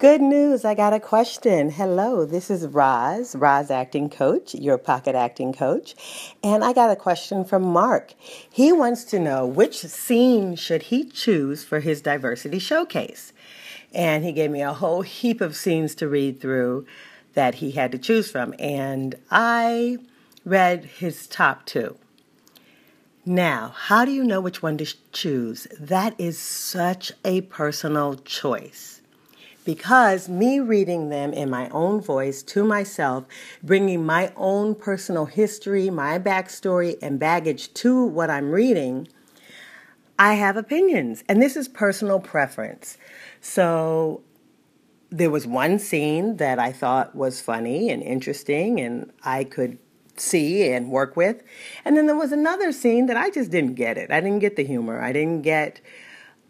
Good news, I got a question. Hello, this is Roz, Roz Acting Coach, your pocket acting coach. And I got a question from Marc. He wants to know which scene should he choose for his diversity showcase. And he gave me a whole heap of scenes to read through that he had to choose from. And I read his top two. Now, how do you know which one to choose? That is such a personal choice because me reading them in my own voice to myself, bringing my own personal history, my backstory, and baggage to what I'm reading, I have opinions. And this is personal preference. So there was one scene that I thought was funny and interesting, and I could see and work with. And then there was another scene that I just didn't get it. I didn't get the humor. I didn't get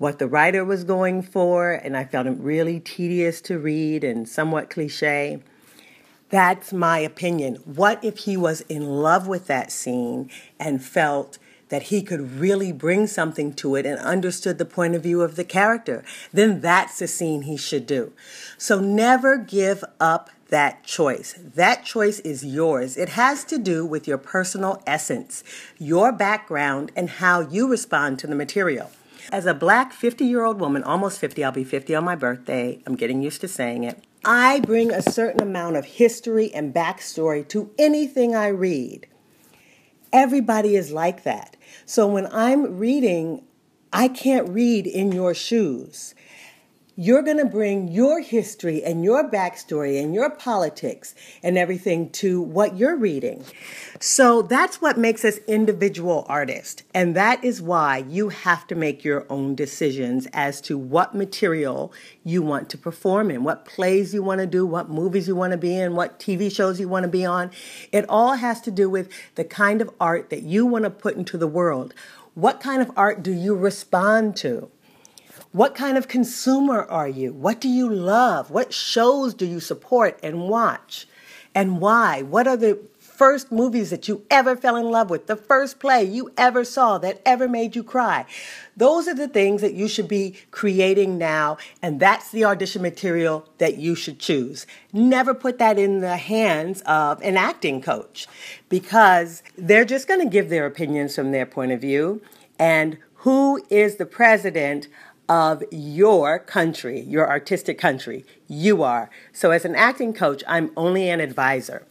what the writer was going for, and I found it really tedious to read and somewhat cliche. That's my opinion. What if he was in love with that scene and felt that he could really bring something to it and understood the point of view of the character? Then that's the scene he should do. So never give up that choice. That choice is yours. It has to do with your personal essence, your background, and how you respond to the material. As a black 50 year old woman, almost 50, I'll be 50 on my birthday. I'm getting used to saying it. I bring a certain amount of history and backstory to anything I read. Everybody is like that. So when I'm reading, I can't read in your shoes you're going to bring your history and your backstory and your politics and everything to what you're reading. So that's what makes us individual artists. And that is why you have to make your own decisions as to what material you want to perform in, what plays you want to do, what movies you want to be in, what TV shows you want to be on. It all has to do with the kind of art that you want to put into the world. What kind of art do you respond to? What kind of consumer are you? What do you love? What shows do you support and watch? And why? What are the first movies that you ever fell in love with? The first play you ever saw that ever made you cry? Those are the things that you should be creating now, and that's the audition material that you should choose. Never put that in the hands of an acting coach because they're just going to give their opinions from their point of view. And who is the president of your country, your artistic country. You are. So, as an acting coach, I'm only an advisor.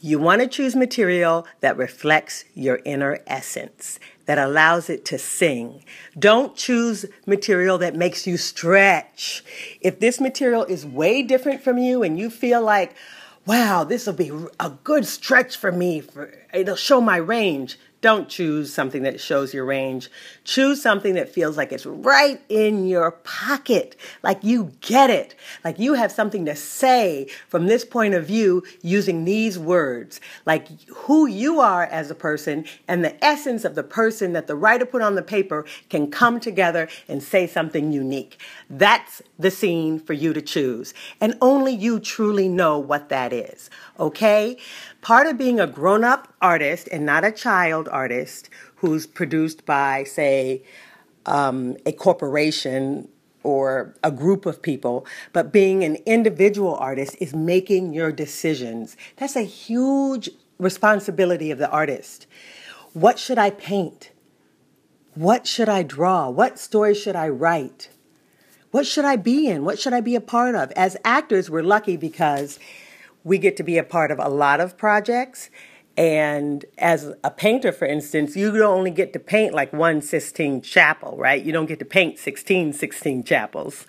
You want to choose material that reflects your inner essence, that allows it to sing. Don't choose material that makes you stretch. If this material is way different from you and you feel like, wow, this will be a good stretch for me, for, it'll show my range, don't choose something that shows your range. Choose something that feels like it's right in your pocket, like you get it, like you have something to say from this point of view using these words, like who you are as a person and the essence of the person that the writer put on the paper can come together and say something unique. That's the scene for you to choose. And only you truly know what that is. Okay? Part of being a grown up artist and not a child artist who's produced by, say, um, a corporation or a group of people, but being an individual artist is making your decisions. That's a huge responsibility of the artist. What should I paint? What should I draw? What story should I write? What should I be in? What should I be a part of? As actors, we're lucky because we get to be a part of a lot of projects. And as a painter, for instance, you don't only get to paint like one Sistine Chapel, right? You don't get to paint 16 Sistine Chapels.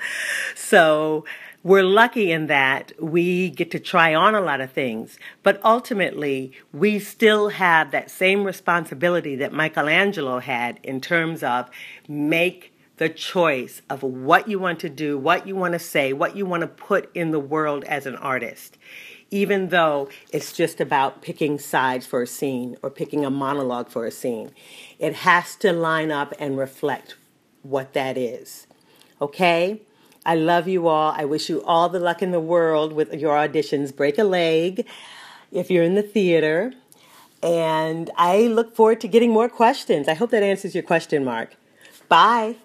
So we're lucky in that we get to try on a lot of things. But ultimately, we still have that same responsibility that Michelangelo had in terms of make the choice of what you want to do, what you want to say, what you want to put in the world as an artist even though it's just about picking sides for a scene or picking a monologue for a scene. It has to line up and reflect what that is. Okay? I love you all. I wish you all the luck in the world with your auditions. Break a leg if you're in the theater. And I look forward to getting more questions. I hope that answers your question, Marc. Bye.